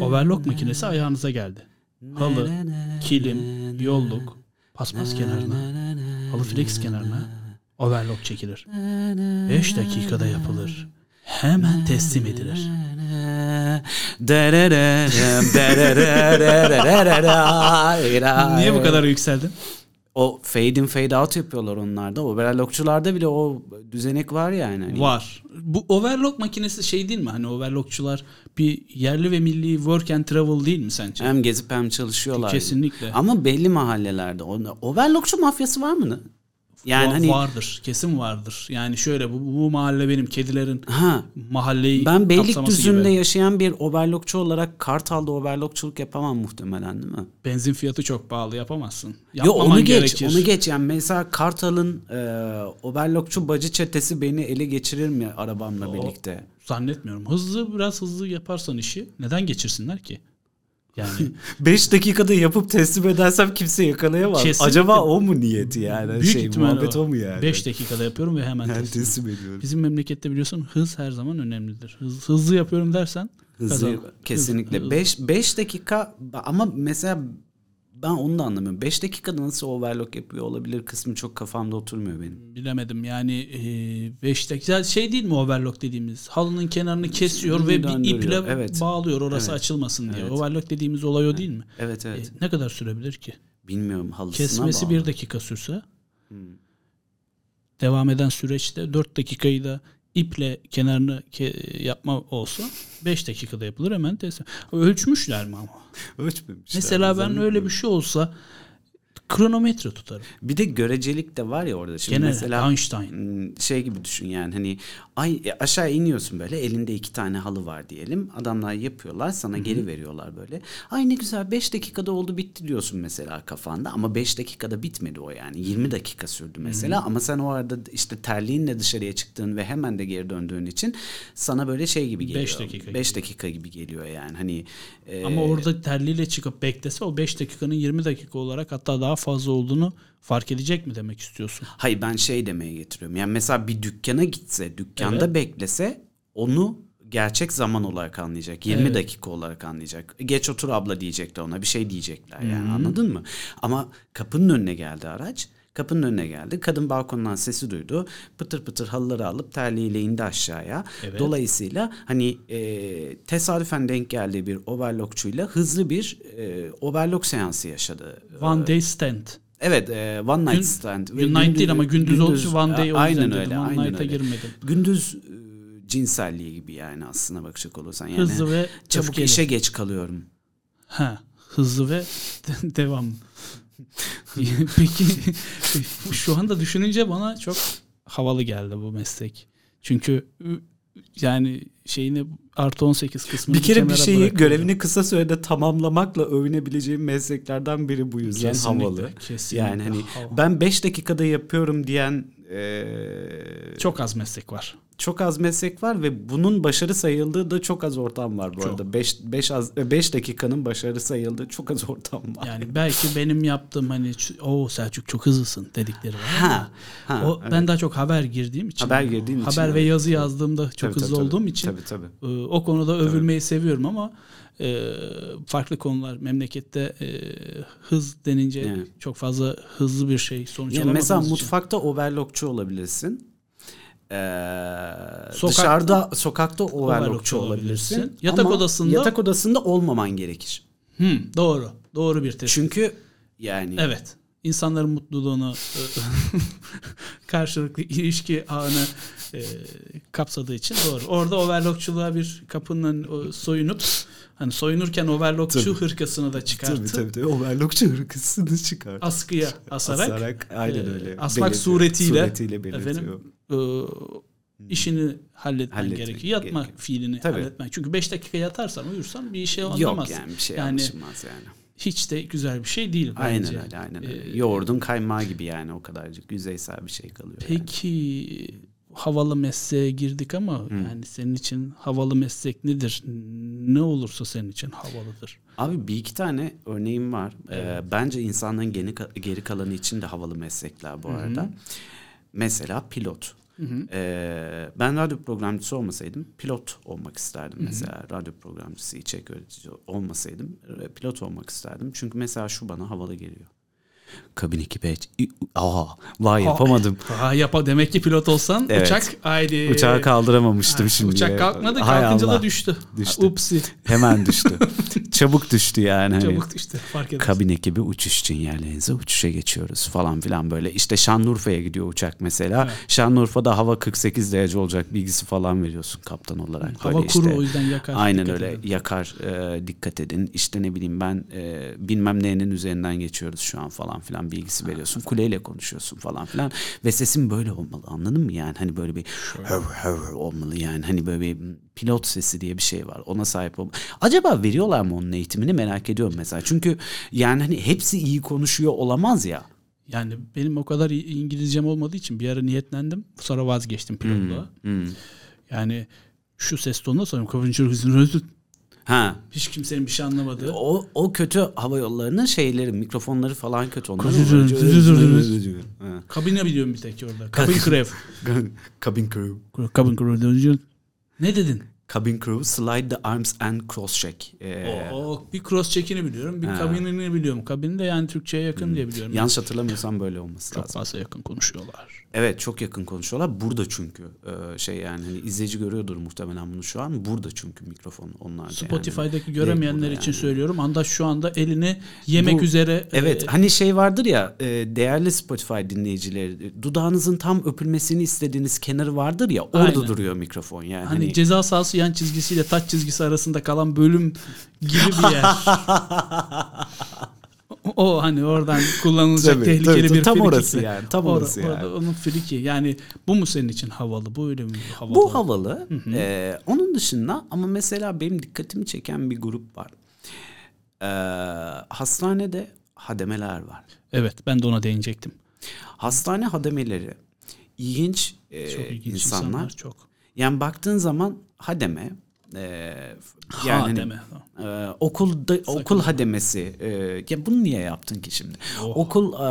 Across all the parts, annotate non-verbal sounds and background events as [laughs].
Overlock makinesi ayağınıza geldi. Halı, kilim, yolluk, paspas kenarına, halı flex kenarına overlock çekilir. 5 dakikada yapılır. Hemen teslim edilir. Niye bu kadar yükseldin? O fade in fade out yapıyorlar onlarda. Overlockçularda bile o düzenek var yani. Hani Var. Bu overlock makinesi şey değil mi? Hani overlockçular bir yerli ve milli work and travel değil mi sence? Hem gezip hem çalışıyorlar. Kesinlikle. Ama belli mahallelerde. O- Overlockçu mafyası var mı? Yani Va- hani vardır. Kesin vardır. Yani şöyle bu, bu mahalle benim kedilerin ha mahalleyi ben Beylikdüzü'nde gibi. yaşayan bir overlockçu olarak Kartal'da overlockçuluk yapamam muhtemelen değil mi? Benzin fiyatı çok pahalı yapamazsın. Yo Yapmaman onu geç, gerekir. onu geç. Yani mesela Kartal'ın e, overlockçu bacı çetesi beni ele geçirir mi arabamla birlikte? Zannetmiyorum. Hızlı biraz hızlı yaparsan işi neden geçirsinler ki? Yani [laughs] 5 dakikada yapıp teslim edersem kimse yakalayamaz. Kesinlikle. Acaba o mu niyeti yani? büyük şey, muhabbet o mu yani? 5 dakikada yapıyorum ve hemen teslim. teslim ediyorum. Bizim memlekette biliyorsun hız her zaman önemlidir. Hız, hızlı yapıyorum dersen Hızlı, kazan. kesinlikle. Hız- 5 5 dakika ama mesela ben onu da anlamıyorum. 5 dakikada nasıl overlock yapıyor olabilir kısmı çok kafamda oturmuyor benim. bilemedim yani 5 dakika şey değil mi overlock dediğimiz halının kenarını kesiyor ve bir iple evet. bağlıyor orası Evet. açılmasın diye. Evet. Overlock dediğimiz olay o değil mi? Evet evet. E, ne kadar sürebilir ki? Bilmiyorum halısına Kesmesi bağlı. bir dakika sürse devam eden süreçte 4 dakikayı da iple kenarını ke- yapma olsa 5 dakikada yapılır hemen teslim. Ölçmüşler mi ama? Ölçmemişler. Mesela ben öyle bir şey olsa kronometre tutarım. Bir de görecelik de var ya orada. Şimdi Gene mesela Einstein. Şey gibi düşün yani hani ay e, aşağı iniyorsun böyle elinde iki tane halı var diyelim. Adamlar yapıyorlar sana geri veriyorlar böyle. Ay ne güzel 5 dakikada oldu bitti diyorsun mesela kafanda ama 5 dakikada bitmedi o yani. 20 dakika sürdü mesela ama sen o arada işte terliğinle dışarıya çıktığın ve hemen de geri döndüğün için sana böyle şey gibi geliyor. Beş dakika 5 dakika gibi geliyor yani. Hani e, Ama orada terliyle çıkıp beklese o 5 dakikanın 20 dakika olarak hatta daha fazla olduğunu fark edecek mi demek istiyorsun? Hayır ben şey demeye getiriyorum. Yani mesela bir dükkana gitse, dükkanda Evet. beklese onu gerçek zaman olarak anlayacak. 20 Evet. dakika olarak anlayacak. Geç otur abla diyecekler ona. Bir şey diyecekler yani anladın mı? Ama kapının önüne geldi araç. Kapının önüne geldi. Kadın balkondan sesi duydu. Pıtır pıtır halıları alıp terliğiyle indi aşağıya. Evet. Dolayısıyla hani e, tesadüfen denk geldiği bir overlockçuyla hızlı bir e, overlock seansı yaşadı. One day stand. Evet, e, One Night Gün- Stand. Gün night değil ama gündüz, için one day Aynen öyle, One aynen night'a öyle. girmedim. Gündüz e, cinselliği gibi yani aslına bakacak olursan. Yani Hızlı ve çabuk öfkeli. işe geç kalıyorum. Ha, hızlı ve [laughs] devam. [laughs] Peki şu anda düşününce bana çok havalı geldi bu meslek. Çünkü yani şeyini artı 18 kısmını Bir kere bir şeyi bırakıyorum. görevini kısa sürede tamamlamakla övünebileceğim mesleklerden biri bu yüzden Kesinlikle, havalı. kesinlikle Yani hani havalı. ben 5 dakikada yapıyorum diyen e, çok az meslek var. çok az meslek var ve bunun başarı sayıldığı da çok az ortam var bu Çok. arada. 5 5 az 5 dakikanın başarı sayıldığı çok az ortam var. Yani belki benim yaptığım hani o Selçuk çok hızlısın dedikleri var. Ha, ha, o evet. ben daha çok haber girdiğim için. Haber girdiğin için, Haber ve evet. yazı yazdığımda çok Tabii, hızlı tabii, olduğum için Tabii tabii. e, o konuda övülmeyi seviyorum ama e, farklı memlekette e, hız denince Yani. çok fazla hızlı bir şey sonuç Yani mesela için. mutfakta overlockçu olabilirsin. Ee, Sokakta- dışarıda sokakta overlockçu olabilirsin. olabilirsin. Yatak Ama odasında- yatak odasında olmaman gerekir. Hı, doğru. Doğru bir tespit. Çünkü yani Evet. İnsanların mutluluğunu e, [laughs] karşılıklı ilişki ağını e, kapsadığı için doğru. Orada overlockçuluğa bir kapının soyunup hani soyunurken overlockçu Tabii. hırkasını da çıkartıp tabii tabii tabii overlockçu hırkasını çıkar. askıya asarak, Asarak aynen e, öyle. asmak belirtiyor. suretiyle, suretiyle belirtiyor. efendim, e, işini halletmen Halletmek gerekiyor. Yatma gerekiyor. fiilini Tabii. halletmen. Çünkü 5 dakika yatarsan uyursan bir işe Yok anlamazsın. yani bir şey Yani anlaşılmaz yani. Hiç de güzel bir şey değil bence. Aynen öyle aynen öyle. Ee, Yoğurdun kaymağı gibi yani o kadarcık yüzeysel bir şey kalıyor. yani. Peki havalı mesleğe girdik ama yani senin için havalı meslek nedir? Ne olursa senin için havalıdır. Abi bir iki tane örneğim var. Ee, bence insanların geri, geri kalanı için de havalı meslekler bu arada. Mesela pilot. Ee, ben radyo programcısı olmasaydım pilot olmak isterdim mesela. Radyo programcısı, içerik öğretici olmasaydım e, pilot olmak isterdim. Çünkü mesela şu bana havalı geliyor. Kabin ekibi... Aa, vay yapamadım. Ha, yapa demek ki pilot olsan Evet. uçak haydi. Uçağı kaldıramamıştım Ha, şimdi. Uçak kalkmadı kalkınca da düştü. Düştü. Upsi. Hemen düştü. [laughs] Çabuk düştü yani. hani. Çabuk düştü fark eder. Kabin ekibi uçuş için yerlerinize uçuşa geçiyoruz falan filan böyle. İşte Şanlıurfa'ya gidiyor uçak mesela. Şanlıurfa'da hava 48 derece olacak bilgisi falan veriyorsun kaptan olarak. Hava Böyle kuru işte- o yüzden yakar. Aynen öyle edin. yakar e, dikkat edin işte ne bileyim ben e, bilmem neyin üzerinden geçiyoruz şu an falan filan bilgisi veriyorsun kuleyle konuşuyorsun falan filan ve sesin böyle olmalı anladın mı yani hani böyle bir hır hır olmalı yani hani böyle bir pilot sesi diye bir şey var ona sahip ol. Acaba veriyorlar mı onun eğitimini merak ediyorum mesela çünkü yani hani hepsi iyi konuşuyor olamaz ya. Yani benim o kadar İngilizcem olmadığı için bir ara niyetlendim. Sonra vazgeçtim pilotluğa. Hmm. Yani şu ses tonuna sonra Ha hiç kimsenin bir şey anlamadığı. o, o kötü hava yollarının şeyleri mikrofonları falan kötü onların. Ha. Kabine biliyorum bir tek orada. Kabin crew. Cabin crew. Kabin crew. Ne dedin? Cabin crew slide the arms and cross check. Ee, O, o bir cross check'ini biliyorum. Bir kabinini biliyorum. Kabin de yani Türkçe'ye yakın diye biliyorum. yanlış hatırlamıyorsam böyle olması Çok lazım. fazla yakın konuşuyorlar. Evet çok yakın konuşuyorlar. Burada çünkü e, şey yani hani izleyici görüyordur muhtemelen bunu şu an. Burada çünkü mikrofon onlar. Spotify'daki göremeyenler burada için yani. söylüyorum. Andaş şu anda elini yemek Bu- üzere Evet e, hani şey vardır ya e, değerli Spotify dinleyicileri dudağınızın tam öpülmesini istediğiniz kenarı vardır ya orada Aynen. duruyor mikrofon yani. hani hani ceza sahası yan çizgisiyle taç çizgisi arasında kalan bölüm gibi bir yer. [laughs] o hani oradan kullanılacak Tabii, tehlikeli tabii, bir tam frikikse. orası yani, tam Ora- orası yani. orada onun friki. Yani bu mu senin için havalı? Bu öyle mi havalı? Bu havalı. Ee, onun dışında ama mesela benim dikkatimi çeken bir grup var. Ee, hastanede hademeler var. Evet ben de ona değinecektim. Hastane hademeleri ilginç, e, Çok ilginç insanlar. insanlar. Çok. Yani baktığın zaman hademe e, yani ha hani, deme. e, okulda okul hademesi e, ya bunu niye yaptın ki şimdi? Oh. Okul e,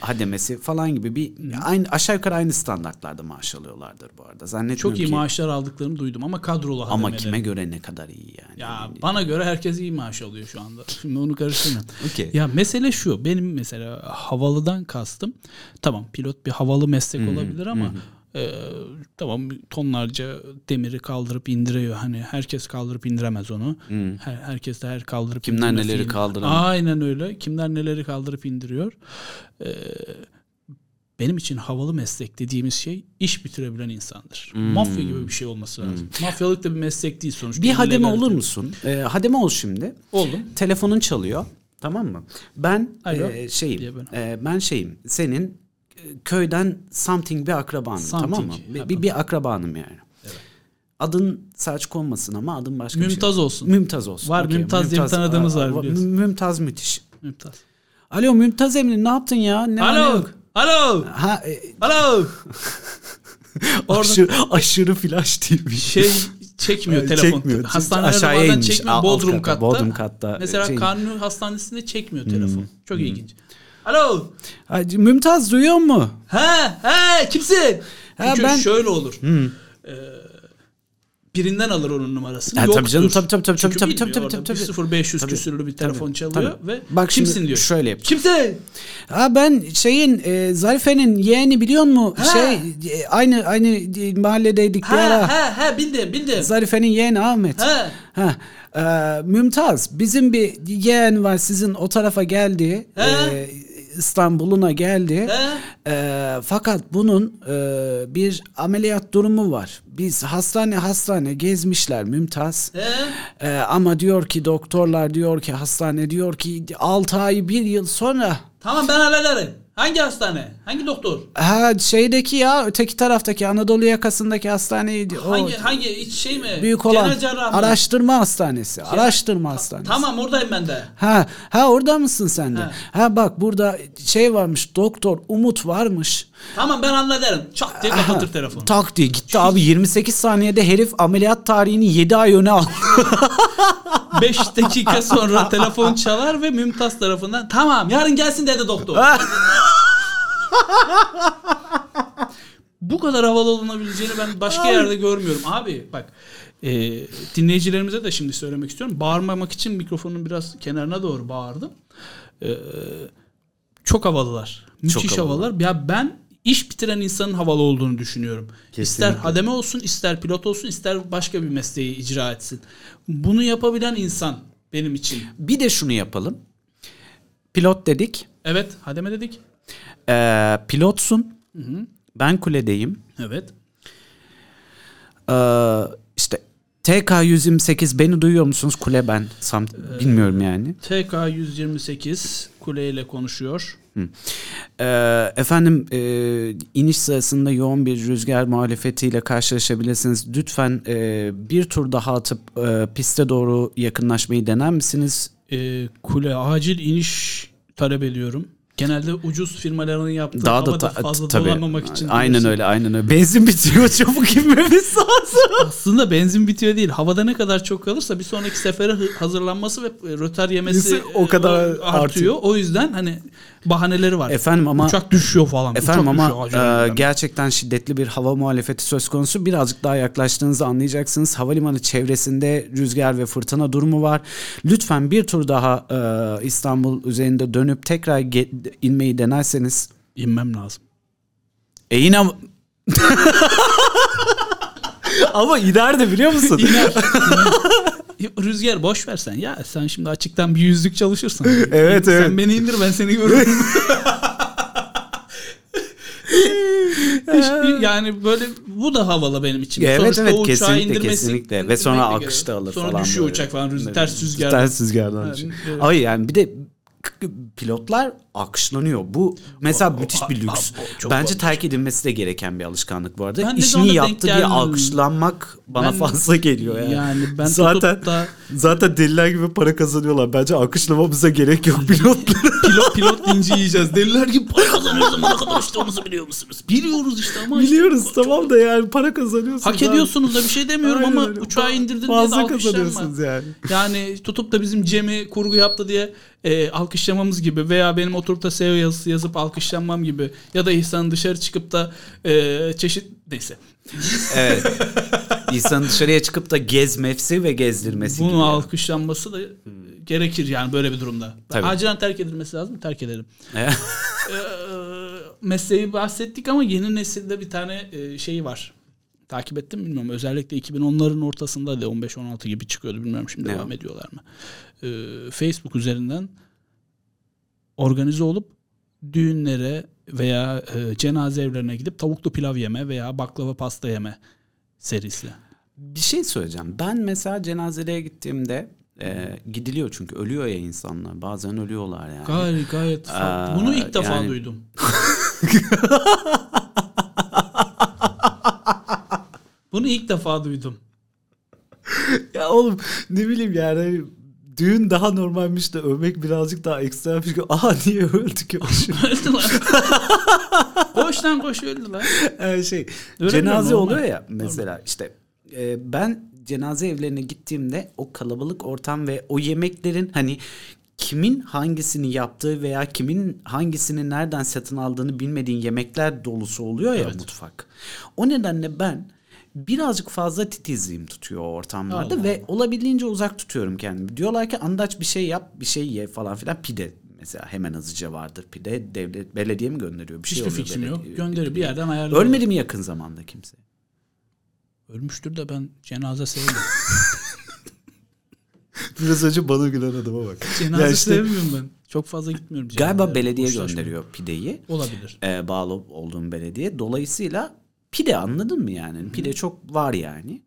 hademesi falan gibi bir aynı aşağı yukarı aynı standartlarda maaş alıyorlardır bu arada. Zannetmiyorum Çok iyi ki. maaşlar aldıklarını duydum ama kadrolu Ama hademeleri. kime göre ne kadar iyi yani. Ya bana göre herkes iyi maaş alıyor şu anda. Şimdi onu karıştırmayın. [laughs] Okey. Ya mesele şu. Benim mesela havalıdan kastım. Tamam pilot bir havalı meslek olabilir ama e, tamam tonlarca demiri kaldırıp indiriyor. Hani herkes kaldırıp indiremez onu. Her, herkes de her kaldırıp Kimler neleri kaldıramıyor. Aynen öyle. Kimler neleri kaldırıp indiriyor. E, benim için havalı meslek dediğimiz şey iş bitirebilen insandır. Mafya gibi bir şey olması lazım. Mafyalık da bir meslek değil sonuçta. Bir hademe olur musun? Ee, hademe ol şimdi. Oldum. Telefonun çalıyor. Tamam mı? Ben Alo. e, şeyim. E, ben şeyim. Senin köyden something bir akrabanım. Something. Tamam mı? Bir, bir, bir akrabanım yani. Adın Selçuk olmasın ama adın başka bir şey. Mümtaz olsun. Mümtaz olsun. Var, Okey, Mümtaz diye bir tanıdığımız var biliyorsun. Mümtaz müthiş. Mümtaz. Alo Mümtaz Emre ne yaptın ya? Ne var Alo. yok? Alo. Ha, e, Alo. [laughs] Orada aşırı, aşırı flash bir şey çekmiyor telefon. çekmiyor. Hastanelerde Aşağıya bazen inmiş, çekmiyor. Bodrum katta. Bodrum katta, Mesela şey- Kanuni Hastanesi'nde çekmiyor telefon. Çok ilginç. Alo. Ha, Mümtaz duyuyor mu? He he kimsin? Ha, Çünkü ben- şöyle olur. Ee, birinden alır onun numarasını. Ha, tabii canım, tabii, tabii, tabii, Çünkü tabii, tabii, tabii, tabii. Bir 0500 Tabii. küsürlü bir telefon Tabii, çalıyor tabii. ve Bak şimdi kimsin diyor. şöyle yap. Kimsin? Ha ben şeyin e, Zarife'nin yeğeni biliyor musun? Ha. Şey e, aynı aynı e, mahalledeydik bir He ara. he he bildim bildim. Zarife'nin yeğeni Ahmet. He. Ha. e, Mümtaz bizim bir yeğen var sizin o tarafa geldi. He. E, İstanbul'una geldi. E, fakat bunun e, bir ameliyat durumu var. Biz hastane hastane gezmişler Mümtaz. E, ama diyor ki doktorlar diyor ki hastane diyor ki 6 ay 1 yıl sonra Tamam ben hallederim. Hangi hastane? Hangi doktor? Ha şeydeki ya öteki taraftaki Anadolu yakasındaki hastaneydi. O Hangi hangi iç şey mi? büyük olan Genel cerrah araştırma hastanesi. Araştırma hastanesi. Tamam oradayım ben de. Ha ha orada mısın sen de? Ha. Ha bak burada şey varmış. Doktor Umut varmış. Tamam ben hallederim. Çat diye kapatır telefonu. Tak diye gitti abi 28 saniyede herif ameliyat tarihini 7 ay öne aldı. [laughs] 5 dakika sonra telefon çalar ve Mümtaz tarafından tamam yarın gelsin dedi doktor. [laughs] bu kadar havalı olunabileceğini ben başka yerde görmüyorum. Abi bak e, dinleyicilerimize de şimdi söylemek istiyorum. Bağırmamak için mikrofonun biraz kenarına doğru bağırdım. E, çok havalılar. Müthiş havalı. havalılar. Ya ben iş bitiren insanın havalı olduğunu düşünüyorum. İster Kesinlikle. hademe olsun, ister pilot olsun, ister başka bir mesleği icra etsin. Bunu yapabilen insan benim için. Bir de şunu yapalım. Pilot dedik. Evet, hademe dedik. Ee, pilotsun. Ben kuledeyim. Evet. Ee, işte TK 128 beni duyuyor musunuz? Kule ben. Sam, bilmiyorum yani. TK 128 kuleyle konuşuyor. Ee, efendim e, iniş sırasında yoğun bir rüzgar muhalefetiyle karşılaşabilirsiniz. Lütfen e, bir tur daha atıp e, piste doğru yakınlaşmayı dener misiniz? Ee, kule acil iniş talep ediyorum. Genelde ucuz firmaların yaptığı Daha da ta- fazla tabii. dolanmamak için. Aynen biliyorsun. öyle, aynen öyle. Benzin bitiyor, [laughs] çabuk inmemiz lazım. Aslında benzin bitiyor değil. Havada ne kadar çok kalırsa bir sonraki sefere hazırlanması ve e, rötar yemesi O kadar e, artıyor. artıyor. O yüzden hani bahaneleri var. Efendim ama Uçak düşüyor falan. Efendim Uçak ama düşüyor, e, gerçekten şiddetli bir hava muhalefeti söz konusu. Birazcık daha yaklaştığınızda anlayacaksınız. Havalimanı çevresinde rüzgar ve fırtına durumu var. Lütfen bir tur daha e, İstanbul üzerinde dönüp tekrar ge- inmeyi denerseniz. inmem lazım. E yine ama [laughs] inerdi biliyor musun? İner. [laughs] Rüzgar boş versen ya sen şimdi açıktan bir yüzlük çalışırsın. [laughs] Evet, sen evet. beni indir ben seni [laughs] görürüm. [laughs] Yani böyle bu da havalı benim için. Evet, Sonuçta evet, o kesinlikle, kesinlikle. Ve sonra akışta göre. alır sonra falan düşüyor böyle. uçak falan rüz- ters rüzgar. Ters rüzgardan. Evet, evet. Hayır yani bir de pilotlar akışlanıyor. Bu mesela O- o- müthiş bir lüks. o çok Bence terk edilmesi de gereken bir alışkanlık bu arada. Ben İşini yaptı diye alkışlanmak bana Ben- fazla geliyor yani. Yani ben Zaten- da Zaten deliler gibi para kazanıyorlar. Bence alkışlamamıza gerek yok pilotlara. [laughs] pilot pilot linci yiyeceğiz. Deliler gibi para kazanıyoruz ama ne kadar uçtuğumuzu biliyor musunuz? Biliyoruz işte ama işte Biliyoruz çok- tamam da yani para kazanıyorsunuz. Hak abi. ediyorsunuz da bir şey demiyorum Aynen ama öyle. uçağı indirdin diye de Fazla kazanıyorsunuz yani. Yani tutup da bizim Cem'i kurgu yaptı diye e, alkışlamamız gibi veya benim oturup da SEO yazısı yazıp alkışlanmam gibi ya da İhsan'ın dışarı çıkıp da e, çeşit neyse [laughs] Evet. İnsanın dışarıya çıkıp da gezmesi ve gezdirmesi bunu gibi. alkışlanması da gerekir yani böyle bir durumda. Tabii. Acilen terk edilmesi lazım terk edelim. [laughs] Ee, mesleği bahsettik ama yeni nesilde bir tane e, şeyi var. Takip ettim mi bilmiyorum. Özellikle 2010'ların ortasında da 15-16 gibi çıkıyordu. Bilmiyorum şimdi Ne devam ediyorlar mı? Ee, Facebook üzerinden organize olup düğünlere veya e, cenaze evlerine gidip tavuklu pilav yeme veya baklava pasta yeme serisi. Bir şey söyleyeceğim. Ben mesela cenazeye gittiğimde e, gidiliyor çünkü ölüyor ya insanlar. Bazen ölüyorlar yani. Gayet gayet. Aa, Bunu ilk defa yani- duydum. [laughs] Bunu ilk defa duydum. ya oğlum ne bileyim yani düğün daha normalmiş de ölmek birazcık daha ekstremmiş. Aha niye öldük ya? öldü lan. [laughs] koş lan koş öldü lan. Ee, şey Öyle cenaze? Normal. oluyor ya mesela işte e, ben cenaze evlerine gittiğimde o kalabalık ortam ve o yemeklerin hani kimin hangisini yaptığı veya kimin hangisini nereden satın aldığını bilmediğin yemekler dolusu oluyor ya Evet. mutfak. O nedenle ben birazcık fazla titizliğim tutuyor o ortamlarda Allah ve olabildiğince uzak tutuyorum kendimi. Diyorlar ki andaç bir şey yap, bir şey ye falan filan. Pide mesela hemen hızlıca vardır pide. Devlet belediye mi gönderiyor? Bir şey Hiçbir oluyor fikrim yok. belediye- Gönderi bir yerden ayarlıyor. Ölmedi mi yakın zamanda kimse? Ölmüştür de ben cenaze sevmiyorum. [laughs] Biraz önce bana gülen adama bak. [laughs] cenaze Ya işte- sevmiyorum ben. Çok fazla gitmiyorum. Galiba belediye Hoşlaşmıyorum. gönderiyor pideyi. Olabilir. e, bağlı olduğum belediye. Dolayısıyla pide anladın mı yani? Pide çok var yani.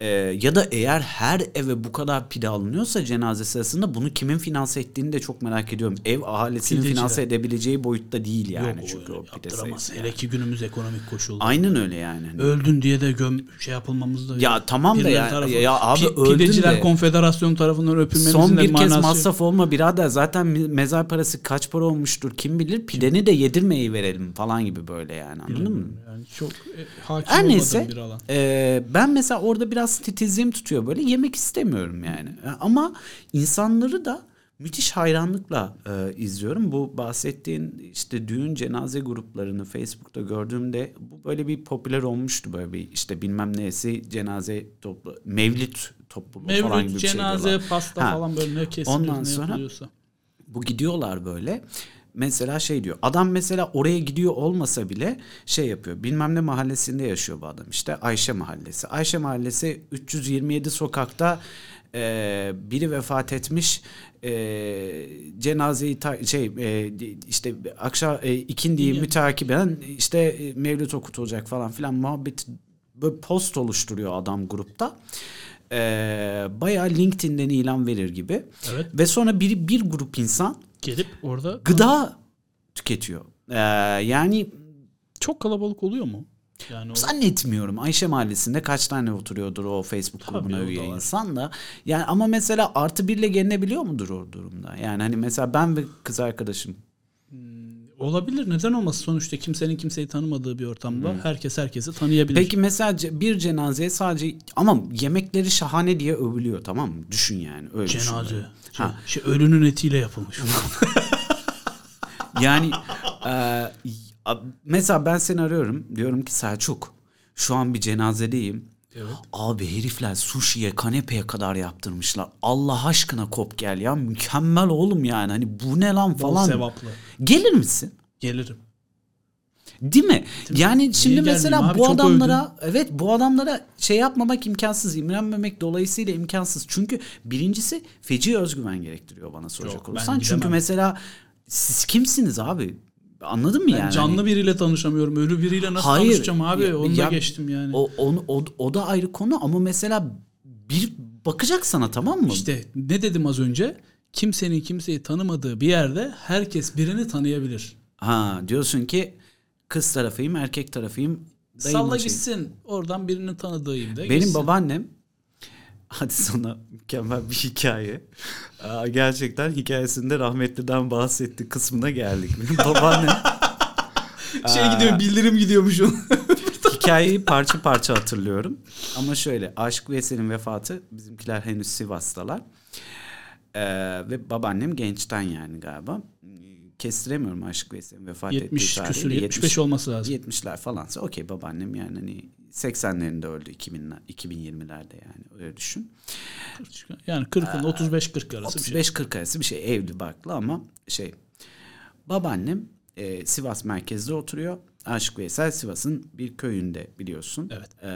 E, ya da eğer her eve bu kadar pide alınıyorsa cenaze sırasında bunu kimin finanse ettiğini de çok merak ediyorum. Ev ahalisinin Pideciler. finanse edebileceği boyutta değil yani Yok, çünkü o pide sayısı. Hele ki günümüz ekonomik koşulları. Aynen öyle yani. Öldün diye de göm şey yapılmamız da Ya tamam da ya- tarafı- ya abi Pi- öldün Pideciler de. Konfederasyonu tarafından öpülmemizin Son bir kez masraf olma birader zaten me- mezar parası kaç para olmuştur kim bilir pideni de yedirmeyi verelim falan gibi böyle yani anladın mı? Yani çok e, hakim Her neyse bir alan. e, ben mesela orada biraz titizliğim tutuyor böyle yemek istemiyorum yani. Ama insanları da müthiş hayranlıkla e, izliyorum. Bu bahsettiğin işte düğün cenaze gruplarını Facebook'ta gördüğümde bu böyle bir popüler olmuştu böyle bir işte bilmem neyesi cenaze toplu mevlüt topluluğu Mevlüt, falan gibi bir şey cenaze, pasta Ha. falan böyle ne kesiliyor Ondan ne sonra- yapılıyorsa. Bu gidiyorlar böyle. Mesela şey diyor. Adam mesela oraya gidiyor olmasa bile şey yapıyor. Bilmem ne mahallesinde yaşıyor bu adam işte. Ayşe mahallesi. Ayşe mahallesi 327 sokakta e, biri vefat etmiş. E, cenazeyi ta- şey e, işte akşam e, ikindiyi Niye? mütakiben işte e, mevlüt okutulacak falan filan muhabbet böyle post oluşturuyor adam grupta. E, bayağı LinkedIn'den ilan verir gibi. Evet. Ve sonra bir, bir grup insan Gelip orada gıda tüketiyor. Ee, yani çok kalabalık oluyor mu? Yani o, zannetmiyorum Ayşe Mahallesi'nde kaç tane oturuyordur o Facebook Tabii, grubuna üye insan da. Yani ama mesela artı birle gelinebiliyor mudur o durumda? Yani hani mesela ben ve kız arkadaşım olabilir. Neden olmasın? Sonuçta kimsenin kimseyi tanımadığı bir ortamda herkes herkesi tanıyabilir. Peki mesela bir cenazeye sadece ama yemekleri şahane diye övülüyor tamam mı? Düşün yani öyle düşün Cenaze. Şey, Ha. şey, ölünün etiyle yapılmış. [laughs] Yani e, mesela ben seni arıyorum diyorum ki Selçuk şu an bir cenazedeyim. Evet. Abi herifler sushi'ye kanepeye kadar yaptırmışlar. Allah aşkına kop gel ya. Mükemmel oğlum yani. Hani bu ne lan Bol falan. sevaplı. Gelir misin? Gelirim. Değil mi? Yani şimdi gelmeyeyim mesela abi? bu adamlara evet bu adamlara şey yapmamak imkansız, imrenmemek dolayısıyla imkansız. Çünkü birincisi feci özgüven gerektiriyor bana soracak Yok, olursan. Çünkü mesela siz kimsiniz abi? Anladın mı Ben yani? canlı Hani- biriyle tanışamıyorum. Ölü biriyle nasıl Hayır. tanışacağım abi? Ya- Onu da ya- geçtim yani. o, onu- o, o da ayrı konu ama mesela bir bakacak sana tamam mı? İşte ne dedim az önce? Kimsenin kimseyi tanımadığı bir yerde herkes birini tanıyabilir. Ha diyorsun ki kız tarafıyım erkek tarafıyım. Salla şey. gitsin. Oradan birinin tanıdığıyım da Benim gitsin. babaannem hadi sana mükemmel bir hikaye. Aa, gerçekten hikayesinde rahmetliden bahsetti kısmına geldik. Benim babaannem [laughs] şey gidiyor bildirim gidiyormuş onun. [laughs] hikayeyi parça parça hatırlıyorum. Ama şöyle Aşık Veysel'in vefatı bizimkiler henüz Sivas'talar. Ee, ve babaannem gençten yani galiba. Kestiremiyorum Aşık Veysel'in vefat 70 ettiği küsür tarihi. 75 olması lazım. 70'ler falansa okey babaannem yani hani 80'lerinde öldü 2000'ler 2020'lerde yani öyle düşün. Yani 40'ın 35-40 arası bir şey. 35-40 arası bir şey evli barklı ama şey babaannem e, Sivas merkezde oturuyor. Aşık Veysel Sivas'ın bir köyünde biliyorsun. Evet. Ee,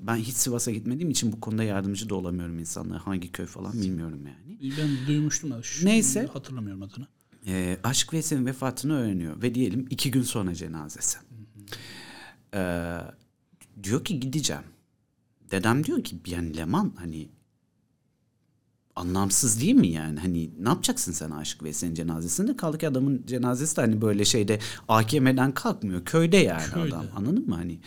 ben hiç Sivas'a gitmediğim için bu konuda yardımcı da olamıyorum insanlara. Hangi köy falan bilmiyorum yani. Ben duymuştum şu- Neyse. Hatırlamıyorum adını. Ee, Aşık Veysel'in vefatını öğreniyor ve diyelim iki gün sonra cenazesi. Ee, diyor ki gideceğim. Dedem diyor ki yani Leman hani anlamsız değil mi yani? Hani ne yapacaksın sen Aşık Veysel'in cenazesinde? Kaldı ki adamın cenazesi de hani böyle şeyde AKM'den kalkmıyor. Köyde yani Köyde. adam. Anladın mı hani?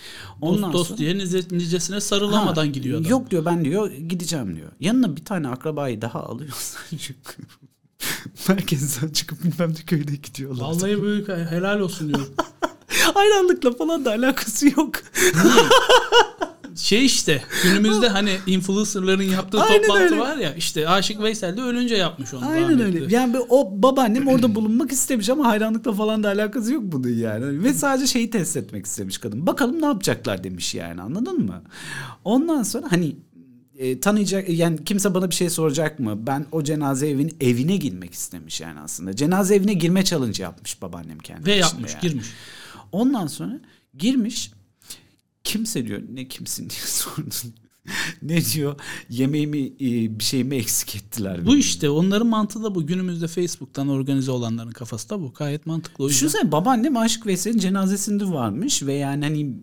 Dost dost sonra- diye nice- nicesine sarılamadan Ha, gidiyor adam. Yok diyor ben diyor gideceğim diyor. Yanına bir tane akrabayı daha alıyorsan [laughs] çünkü [laughs] merkezden çıkıp bilmem ne köyde gidiyorlar. Vallahi büyük helal olsun diyorum. [laughs] Hayranlıkla falan da alakası yok. şey işte günümüzde hani influencerların yaptığı Aynen toplantı öyle. var ya işte Aşık Veysel de ölünce yapmış onu. Aynen rahmetli. öyle. Yani o babaannem orada bulunmak istemiş ama hayranlıkla falan da alakası yok bunun yani. Ve sadece şeyi test etmek istemiş kadın. Bakalım ne yapacaklar demiş yani anladın mı? Ondan sonra hani e, tanıyacak yani kimse bana bir şey soracak mı? Ben o cenaze evin evine girmek istemiş yani aslında. Cenaze evine girme challenge yapmış babaannem kendi Ve yapmış yani. girmiş. Ondan sonra girmiş. Kimse diyor ne kimsin [laughs] diye sordun. ne diyor yemeğimi e, bir şeyimi eksik ettiler. Bu benim. işte onların mantığı da bu. Günümüzde Facebook'tan organize olanların kafası da bu. Gayet mantıklı o yüzden. Düşünsene babaannem Aşık Veysel'in cenazesinde varmış ve yani hani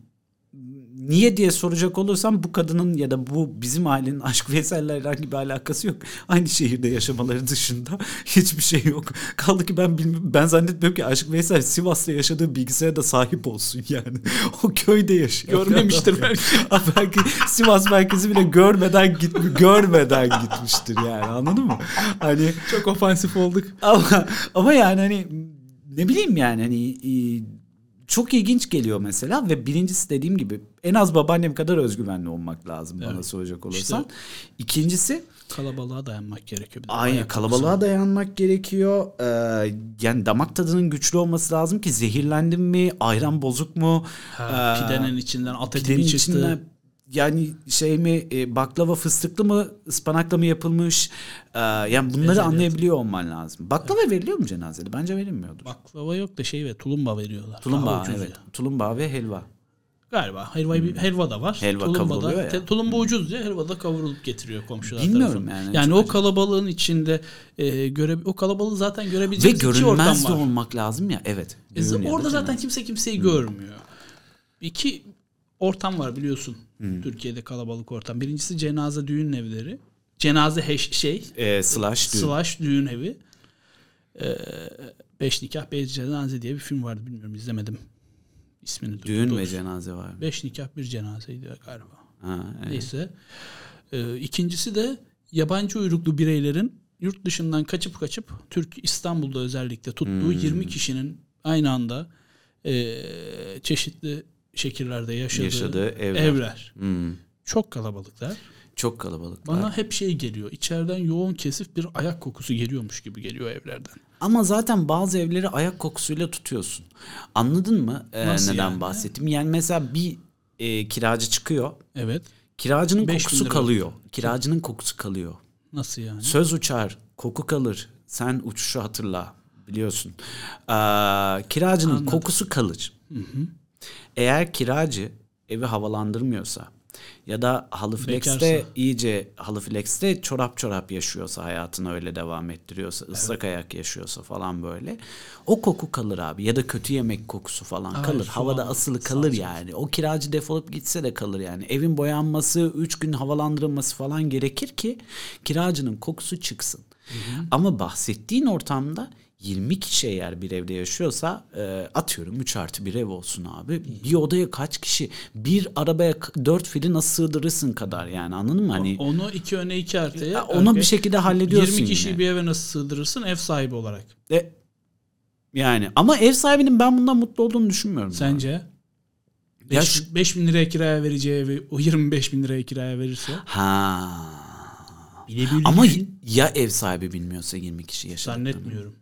niye diye soracak olursam bu kadının ya da bu bizim ailenin Aşk Veysel'le herhangi bir alakası yok. Aynı şehirde yaşamaları dışında [laughs] hiçbir şey yok. Kaldı ki ben bilmiyorum, ben zannetmiyorum ki Aşık Veysel Sivas'ta yaşadığı bilgisayara da sahip olsun yani. [laughs] O köyde yaşıyor. Görmemiştir [laughs] belki. Belki Sivas merkezi bile görmeden gitmiş, görmeden gitmiştir yani anladın mı? Hani Çok ofansif olduk. ama ama yani hani ne bileyim yani hani e, çok ilginç geliyor mesela ve birincisi dediğim gibi en az babaannem kadar özgüvenli olmak lazım bana Evet. soracak olursan. İşte- İkincisi Kalabalığa dayanmak gerekiyor. Ayak kalabalığa dayanmak gerekiyor. Ee, yani damak tadının güçlü olması lazım ki zehirlendim mi, ayran bozuk mu, Ha, Ee, pidenin içinden at eti pidenin mi çıktı? içinden yani şey mi e, baklava fıstıklı mı ıspanakla mı yapılmış Ee, yani bunları Lezzet. anlayabiliyor olman lazım. Baklava veriliyor mu cenazede? Bence verilmiyordur. Baklava yok da şey ve tulumba veriyorlar. Tulumba evet. ya. Tulumba ve helva. Galiba helva, helva da var. Helva tulumba da, ya. tulumba ucuz ya helva da kavrulup getiriyor komşular Bilmiyorum tarafından. yani, Yani o kalabalığın içinde e, göre o kalabalığı zaten Ve görebileceğimiz ortam görünmez de olmak lazım ya. Evet. E, orada zaten kimse kimseyi görmüyor. İki ortam var biliyorsun. Türkiye'de kalabalık ortam. Birincisi cenaze düğün evleri. Cenaze heş, şey Ee, slash düğün. slash düğün evi. Ee, Beş Nikah Beş Cenaze diye bir film vardı bilmiyorum izlemedim. İsmini Düğün ve cenaze var. Beş Nikah Bir Cenazeydi galiba. Ha, evet. Neyse. Ee, ikincisi de yabancı uyruklu bireylerin yurt dışından kaçıp kaçıp Türk İstanbul'da özellikle tuttuğu 20 kişinin aynı anda e, çeşitli şekillerde yaşadığı, Yaşadığı evler. evler. Hmm. Çok kalabalıklar. Çok kalabalık. Bana hep şey geliyor. İçeriden yoğun kesif bir ayak kokusu geliyormuş gibi geliyor evlerden. Ama zaten bazı evleri ayak kokusuyla tutuyorsun. Anladın mı e, Nasıl neden yani? bahsettim? Yani mesela bir e, kiracı çıkıyor. Evet. Kiracının kokusu kalıyor. Kiracının kokusu kalıyor. Nasıl yani? Söz uçar, koku kalır. Sen uçuşu hatırla biliyorsun. Ee, kiracının kokusu kalır. Eğer kiracı evi havalandırmıyorsa ya da halı flex'te Bekarsa. iyice halı flex'te çorap çorap yaşıyorsa hayatını öyle devam ettiriyorsa ıslak ayak yaşıyorsa falan böyle o koku kalır abi. Ya da kötü yemek kokusu falan Ay, kalır. havada an asılı kalır salça. yani. O kiracı defolup gitse de kalır yani. Evin boyanması 3 gün havalandırılması falan gerekir ki kiracının kokusu çıksın. Ama bahsettiğin ortamda 20 kişi eğer bir evde yaşıyorsa e, atıyorum 3 artı bir ev olsun abi. Bir odaya kaç kişi? Bir arabaya 4 fili nasıl sığdırırsın kadar yani anladın mı? Hani Onu iki öne iki artıya. Ya onu bir şekilde hallediyorsun 20 kişiyi yine. bir eve nasıl sığdırırsın ev sahibi olarak? E, yani ama ev sahibinin ben bundan mutlu olduğunu düşünmüyorum. Sence? Ya 5 şu- bin liraya kiraya vereceği evi o 25 bin liraya kiraya verirse. Ha. Ama ya ev sahibi bilmiyorsa 20 kişi yaşar. Zannetmiyorum.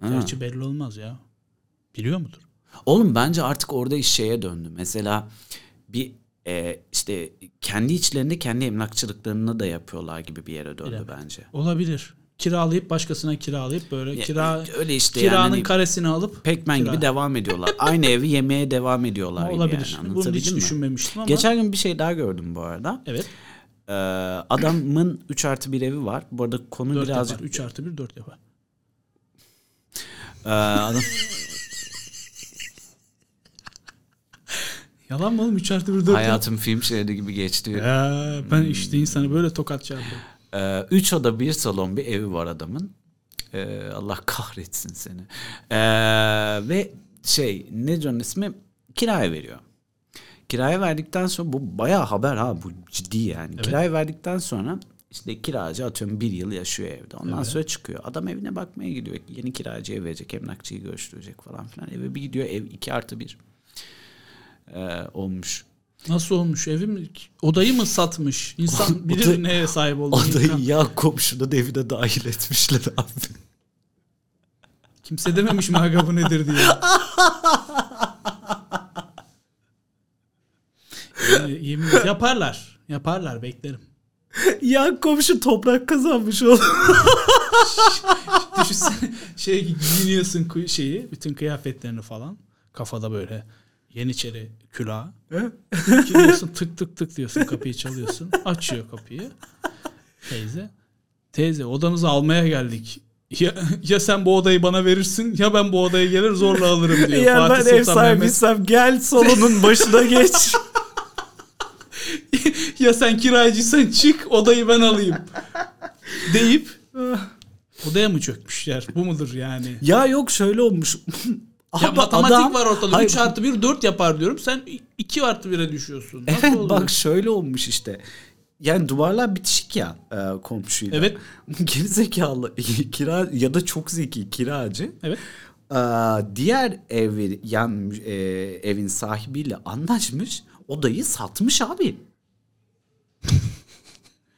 Ha. Gerçi belli olmaz ya. Biliyor mudur? Oğlum bence artık orada iş şeye döndü. Mesela bir e, işte kendi içlerinde kendi emlakçılıklarını da yapıyorlar gibi bir yere döndü Bilemem. bence. Olabilir. Kiralayıp başkasına kiralayıp böyle Ya, kira öyle işte kiranın yani karesini alıp Pekmen kira. gibi devam ediyorlar. Aynı evi yemeye devam ediyorlar olabilir. yani. Bunu hiç mi? düşünmemiştim ama. Geçen gün bir şey daha gördüm bu arada. evet. Ee, adamın 3 artı bir evi var. Bu arada konu 4 birazcık... yapar. 3 artı 1 4 yapar. Ee, adam... Yalan mı oğlum 3 artı 1 4 yapar. Hayatım film şeridi gibi geçti. Ya, ben işte insanı böyle tokat çarpıyorum. Ee, üç oda bir salon bir evi var adamın. Ee, Allah kahretsin seni. Ee, ve şey ne onun ismi kiraya veriyor. Kiraya verdikten sonra bu bayağı haber ha bu ciddi yani. Kiraya verdikten sonra işte kiracı atıyorum bir yıl yaşıyor evde. Ondan Evet. sonra çıkıyor. Adam evine bakmaya gidiyor. Yeni kiracıya verecek, emlakçıyı görüştürecek falan filan. Eve bir gidiyor ev iki artı bir ee, olmuş. Nasıl olmuş evi mi? Odayı mı satmış? İnsan Oda- [laughs] bilir neye sahip olduğunu. Odayı ya komşunun evine dahil etmişler abi. Kimse dememiş mi aga bu nedir diye. [laughs] yemin ederim. yaparlar. Yaparlar beklerim. [laughs] Ya komşu toprak kazanmış oğlum. [laughs] Düşünsene şey giyiniyorsun şeyi bütün kıyafetlerini falan. Kafada böyle yeniçeri külah. Gidiyorsun tık tık tık diyorsun kapıyı çalıyorsun. Açıyor kapıyı. Teyze. Teyze odanızı almaya geldik. Ya, ya sen bu odayı bana verirsin ya ben bu odaya gelir zorla alırım diyor. Ya Fatih ben ev Sultan Mehmet. sahibiysem gel salonun başına geç. [laughs] ya sen kiracıysan çık odayı ben alayım. [laughs] Deyip odaya mı çökmüşler? Bu mudur yani? ya yok şöyle olmuş. [laughs] Ya Abi matematik adam- var ortada. Hayır, 3 artı 1 4 yapar diyorum. Sen 2 artı 1'e düşüyorsun. Nasıl Evet oluyor? bak şöyle olmuş işte. Yani duvarlar bitişik ya e, komşuyla. Evet. [laughs] Gerizekalı kira ya da çok zeki kiracı. Evet. Ee, diğer evi, yan e, evin sahibiyle anlaşmış. Odayı satmış abi.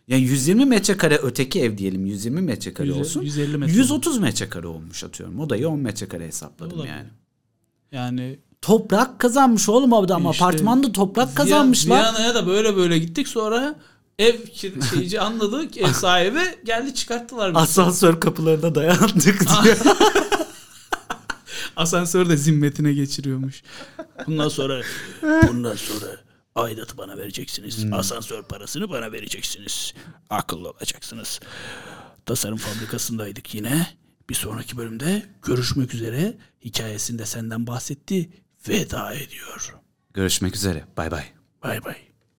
Yani 120 metrekare öteki ev diyelim 120 metrekare Yüz- olsun. 150 metre 130 metrekare olmuş atıyorum. Odayı 10 metrekare hesapladım Olabilir. yani. Yani Toprak kazanmış oğlum adam. İşte Apartmanda toprak kazanmışlar. Viyana'ya da böyle böyle gittik sonra ev şeyci anladı ki [laughs] ev sahibi geldi çıkarttılar bizi. Asansör kapılarına dayandık [laughs] diyor. Asansör de zimmetine geçiriyormuş. Bundan sonra bundan sonra aidatı bana vereceksiniz. Asansör parasını bana vereceksiniz. Akıllı olacaksınız. Tasarım fabrikasındaydık yine. Bir sonraki bölümde görüşmek üzere. Hikayesinde senden bahsetti. Veda ediyor. Görüşmek üzere. Bay bay. Bay bay.